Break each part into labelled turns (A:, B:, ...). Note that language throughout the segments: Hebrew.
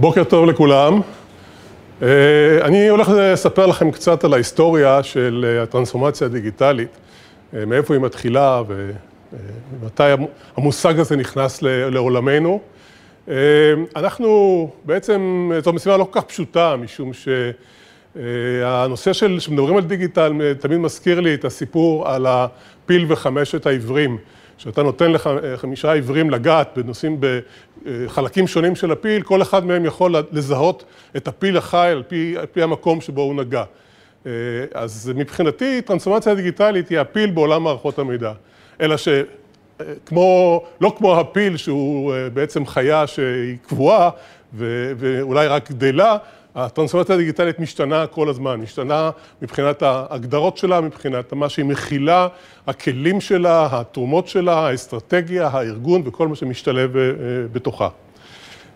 A: בוקר טוב לכולם. אני הולך לספר לכם קצת על ההיסטוריה של הטרנספורמציה הדיגיטלית, מאיפה היא מתחילה ומתי המושג הזה נכנס לעולמנו. אנחנו בעצם, זו משימה לא כל כך פשוטה, משום שהנושא של, שמדברים על דיגיטל, תמיד מזכיר לי את הסיפור על הפיל וחמשת העיוורים. שאתה נותן לחמישה עיוורים לגעת בנושאים, בחלקים שונים של הפיל, כל אחד מהם יכול לזהות את הפיל החי על פי, על פי המקום שבו הוא נגע. אז מבחינתי, טרנספורמציה דיגיטלית היא הפיל בעולם מערכות המידע. אלא שכמו, לא כמו הפיל שהוא בעצם חיה שהיא קבועה ואולי רק גדלה, הטרנספורמציה הדיגיטלית משתנה כל הזמן, משתנה מבחינת ההגדרות שלה, מבחינת מה שהיא מכילה, הכלים שלה, התרומות שלה, האסטרטגיה, הארגון וכל מה שמשתלב בתוכה.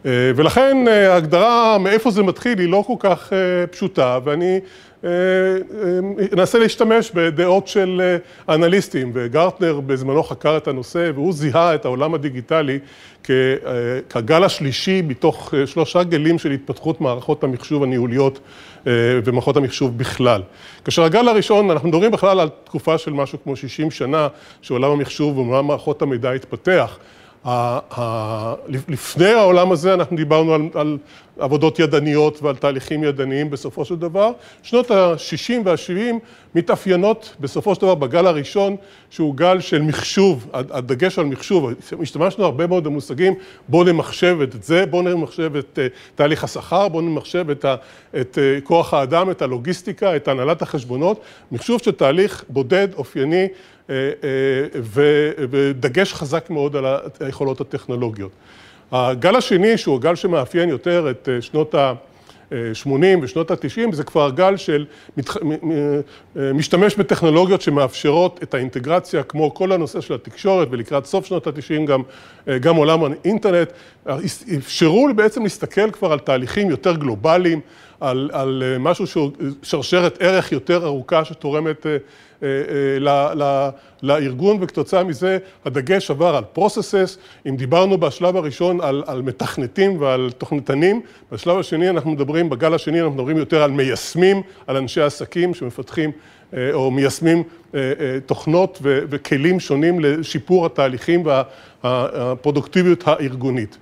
A: ולכן ההגדרה מאיפה זה מתחיל היא לא כל כך פשוטה, ואני אנסה להשתמש בדעות של אנליסטים, וגרטנר בזמנו חקר את הנושא והוא זיהה את העולם הדיגיטלי כגל השלישי מתוך שלושה גלים של התפתחות מערכות המחשוב הניהוליות ומערכות המחשוב בכלל. כאשר הגל הראשון, אנחנו מדברים בכלל על תקופה של משהו כמו 60 שנה שעולם המחשוב ועולם מערכות המידע התפתח. לפני העולם הזה אנחנו דיברנו על עבודות ידניות ועל תהליכים ידניים בסופו של דבר. שנות ה-60 וה-70 מתאפיינות בסופו של דבר בגל הראשון שהוא גל של מחשוב, הדגש על מחשוב, השתמשנו הרבה מאוד במושגים בואו נמחשב את זה, בואו נמחשב את תהליך השכר, בואו נמחשב את כוח האדם, את הלוגיסטיקה, את הנהלת החשבונות, מחשוב של תהליך בודד, אופייני ודגש חזק מאוד על היכולות הטכנולוגיות. הגל השני, שהוא הגל שמאפיין יותר את שנות ה-80 ושנות ה-90, זה כבר גל של משתמש בטכנולוגיות שמאפשרות את האינטגרציה, כמו כל הנושא של התקשורת, ולקראת סוף שנות ה-90 גם עולם האינטרנט, אפשרו בעצם להסתכל כבר על תהליכים יותר גלובליים, על משהו שהוא שרשרת ערך יותר ארוכה שתורמת לארגון, וכתוצאה מזה הדגש עבר על processes, אם דיברנו בשלב הראשון על מתכנתים ועל תוכניתנים, בשלב השני אנחנו מדברים, בגל השני אנחנו מדברים יותר על מיישמים, על אנשי עסקים שמפתחים או מיישמים תוכנות וכלים שונים לשיפור התהליכים והפרודוקטיביות הארגונית.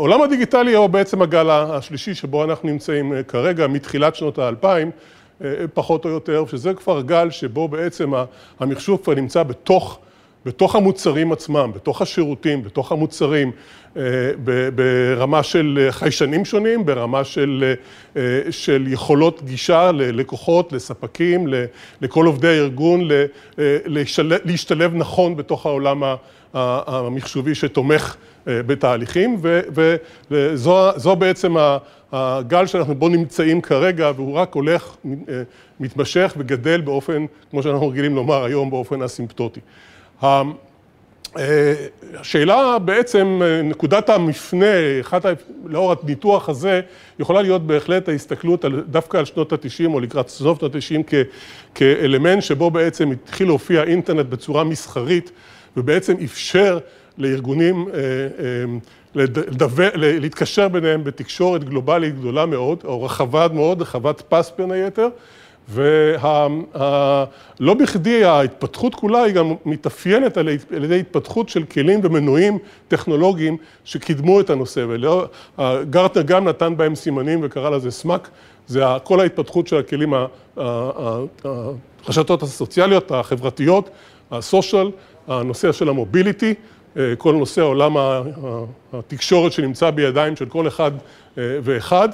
A: העולם הדיגיטלי הוא בעצם הגל השלישי שבו אנחנו נמצאים כרגע, מתחילת שנות האלפיים, פחות או יותר, שזה כבר גל שבו בעצם המחשוב כבר נמצא בתוך, בתוך המוצרים עצמם, בתוך השירותים, בתוך המוצרים, ברמה של חיישנים שונים, ברמה של, של יכולות גישה ללקוחות, לספקים, לכל עובדי הארגון, להשתלב נכון בתוך העולם המחשובי שתומך בתהליכים, וזו בעצם הגל שאנחנו בו נמצאים כרגע, והוא רק הולך, מתמשך וגדל באופן, כמו שאנחנו רגילים לומר היום, באופן אסימפטוטי. השאלה בעצם, נקודת המפנה, לאור הניתוח הזה, יכולה להיות בהחלט ההסתכלות דווקא על שנות ה-90 או לקראת סוף שנות ה-90 כאלמנט שבו בעצם התחיל להופיע אינטרנט בצורה מסחרית, ובעצם אפשר לארגונים להתקשר ביניהם בתקשורת גלובלית גדולה מאוד, או רחבה מאוד, רחבת פס בין היתר, ולא בכדי ההתפתחות כולה היא גם מתאפיינת על ידי התפתחות של כלים ומנועים טכנולוגיים שקידמו את הנושא, וגרטנר גם נתן בהם סימנים וקרא לזה סמאק, זה כל ההתפתחות של הכלים, הרשתות הסוציאליות, החברתיות, ה social, הנושא של ה mobility, כל נושא העולם התקשורת שנמצא בידיים של כל אחד ואחד,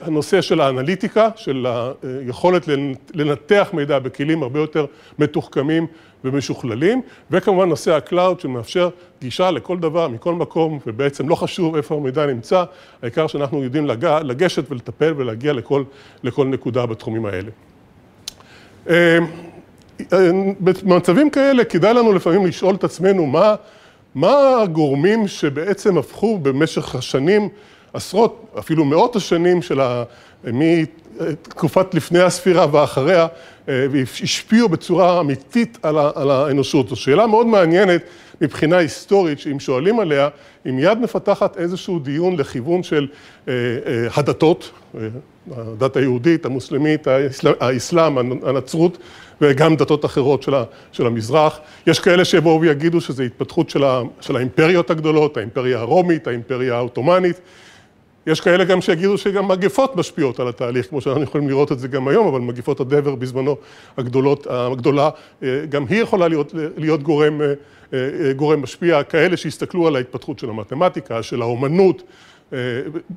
A: הנושא של האנליטיקה, של היכולת לנתח מידע בכלים הרבה יותר מתוחכמים ומשוכללים, וכמובן נושא ה cloud שמאפשר גישה לכל דבר, מכל מקום, ובעצם לא חשוב איפה המידע נמצא, העיקר שאנחנו יודעים לגשת ולטפל ולהגיע לכל, לכל נקודה בתחומים האלה. במצבים כאלה כדאי לנו לפעמים לשאול את עצמנו מה מה הגורמים שבעצם הפכו במשך השנים, עשרות, אפילו מאות השנים של ה... מתקופת לפני הספירה ואחריה, והשפיעו בצורה אמיתית על האנושות. זו שאלה מאוד מעניינת, מבחינה היסטורית, שאם שואלים עליה, היא מיד מפתחת איזשהו דיון לכיוון של הדתות, הדת היהודית, המוסלמית, האסלאם, הנצרות וגם דתות אחרות של המזרח. יש כאלה שיבואו ויגידו שזו התפתחות של האימפריות הגדולות, האימפריה הרומית, האימפריה העות'מאנית. יש כאלה גם שיגידו שגם מגפות משפיעות על התהליך, כמו שאנחנו יכולים לראות את זה גם היום, אבל מגפות הדבר בזמנו הגדולות, הגדולה, גם היא יכולה להיות, להיות גורם, גורם משפיע, כאלה שהסתכלו על ההתפתחות של המתמטיקה, של האומנות,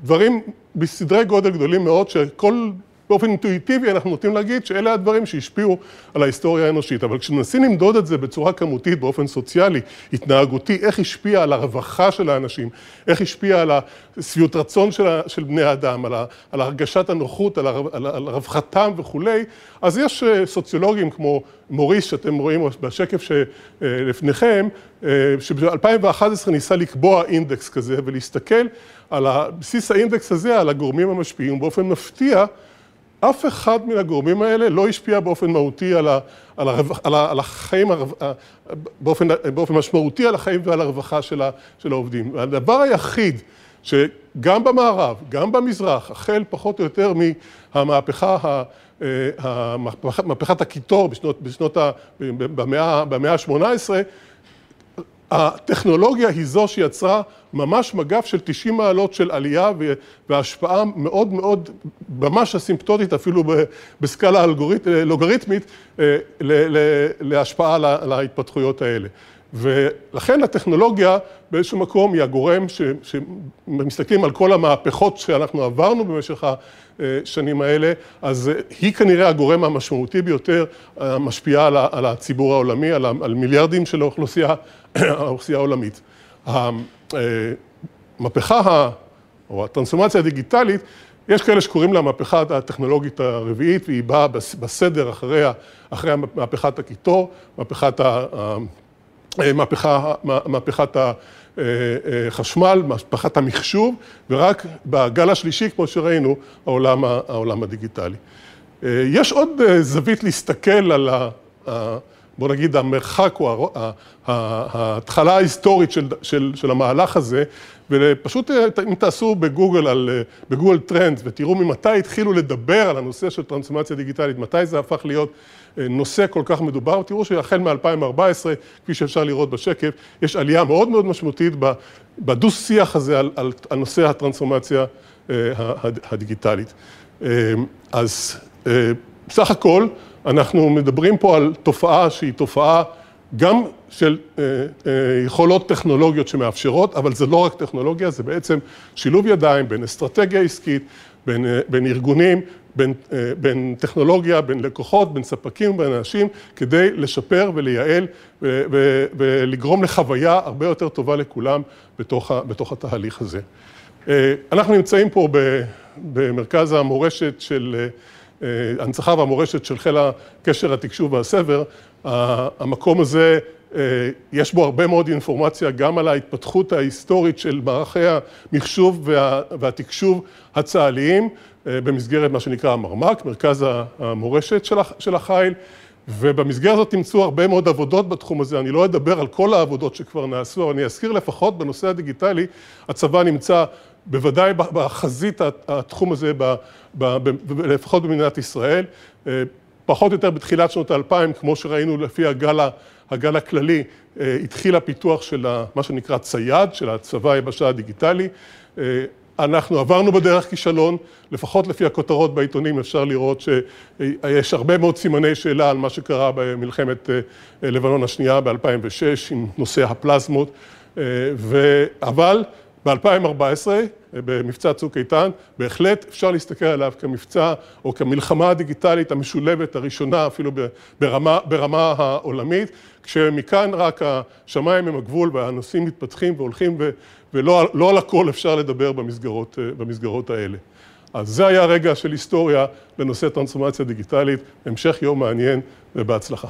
A: דברים בסדרי גודל גדולים מאוד, שכל באופן אינטואיטיבי אנחנו נוטים להגיד שאלה הדברים שהשפיעו על ההיסטוריה האנושית, אבל כשמנסים למדוד את זה בצורה כמותית, באופן סוציאלי, התנהגותי, איך השפיע על הרווחה של האנשים, איך השפיע על השביעות רצון של בני האדם, על הרגשת הנוחות, על רווחתם וכולי, אז יש סוציולוגים כמו מוריס, שאתם רואים בשקף שלפניכם, שב-2011 ניסה לקבוע אינדקס כזה ולהסתכל על בסיס האינדקס הזה, על הגורמים המשפיעים, באופן מפתיע, אף אחד מן הגורמים האלה לא השפיע באופן מהותי על, ה, על, הרו, על, ה, על החיים, באופן, באופן משמעותי על החיים ועל הרווחה של, ה, של העובדים. הדבר היחיד שגם במערב, גם במזרח, החל פחות או יותר מהמהפכה, מהפכת הקיטור בשנות, בשנות ה, במאה, במאה ה-18, הטכנולוגיה היא זו שיצרה ממש מגף של 90 מעלות של עלייה והשפעה מאוד מאוד, ממש אסימפטוטית אפילו בסקאלה לוגריתמית, להשפעה על ההתפתחויות האלה. ולכן הטכנולוגיה באיזשהו מקום היא הגורם שמסתכלים על כל המהפכות שאנחנו עברנו במשך השנים האלה, אז היא כנראה הגורם המשמעותי ביותר, המשפיעה על הציבור העולמי, על מיליארדים של האוכלוסייה העולמית. המהפכה או הטרנספורמציה הדיגיטלית, יש כאלה שקוראים לה המהפכה הטכנולוגית הרביעית והיא באה בסדר אחרי, אחרי מהפכת הקיטור, מהפכת ה... מהפכה, מהפכת החשמל, מהפכת המחשוב, ורק בגל השלישי, כמו שראינו, העולם, העולם הדיגיטלי. יש עוד זווית להסתכל על ה... בוא נגיד המרחק או ההתחלה ההיסטורית של, של, של המהלך הזה, ופשוט אם תעשו בגוגל, על, בגוגל טרנד ותראו ממתי התחילו לדבר על הנושא של טרנספורמציה דיגיטלית, מתי זה הפך להיות נושא כל כך מדובר, תראו שהחל מ-2014, כפי שאפשר לראות בשקף, יש עלייה מאוד מאוד משמעותית בדו-שיח הזה על, על, על נושא הטרנספורמציה הדיגיטלית. אז בסך הכל, אנחנו מדברים פה על תופעה שהיא תופעה גם של יכולות טכנולוגיות שמאפשרות, אבל זה לא רק טכנולוגיה, זה בעצם שילוב ידיים בין אסטרטגיה עסקית, בין, בין ארגונים, בין, בין טכנולוגיה, בין לקוחות, בין ספקים, בין אנשים, כדי לשפר ולייעל ולגרום לחוויה הרבה יותר טובה לכולם בתוך, בתוך התהליך הזה. אנחנו נמצאים פה במרכז המורשת של ההנצחה והמורשת של חיל הקשר, התקשוב והסבר, המקום הזה, יש בו הרבה מאוד אינפורמציה גם על ההתפתחות ההיסטורית של מערכי המחשוב וה, והתקשוב הצה"ליים במסגרת מה שנקרא המרמ"ק, מרכז המורשת של החיל, ובמסגרת הזאת תמצאו הרבה מאוד עבודות בתחום הזה, אני לא אדבר על כל העבודות שכבר נעשו, אבל אני אזכיר לפחות בנושא הדיגיטלי, הצבא נמצא בוודאי בחזית התחום הזה, לפחות במדינת ישראל, פחות או יותר בתחילת שנות האלפיים, כמו שראינו לפי הגל, הגל הכללי, התחיל הפיתוח של מה שנקרא צייד, של הצבא היבשה הדיגיטלי. אנחנו עברנו בדרך כישלון, לפחות לפי הכותרות בעיתונים אפשר לראות שיש הרבה מאוד סימני שאלה על מה שקרה במלחמת לבנון השנייה ב-2006 עם נושא הפלזמות, אבל ב-2014, במבצע צוק איתן, בהחלט אפשר להסתכל עליו כמבצע או כמלחמה הדיגיטלית המשולבת הראשונה אפילו ברמה, ברמה העולמית, כשמכאן רק השמיים הם הגבול והנושאים מתפתחים והולכים ו, ולא לא על הכל אפשר לדבר במסגרות, במסגרות האלה. אז זה היה רגע של היסטוריה לנושא טרנספורמציה דיגיטלית, המשך יום מעניין ובהצלחה.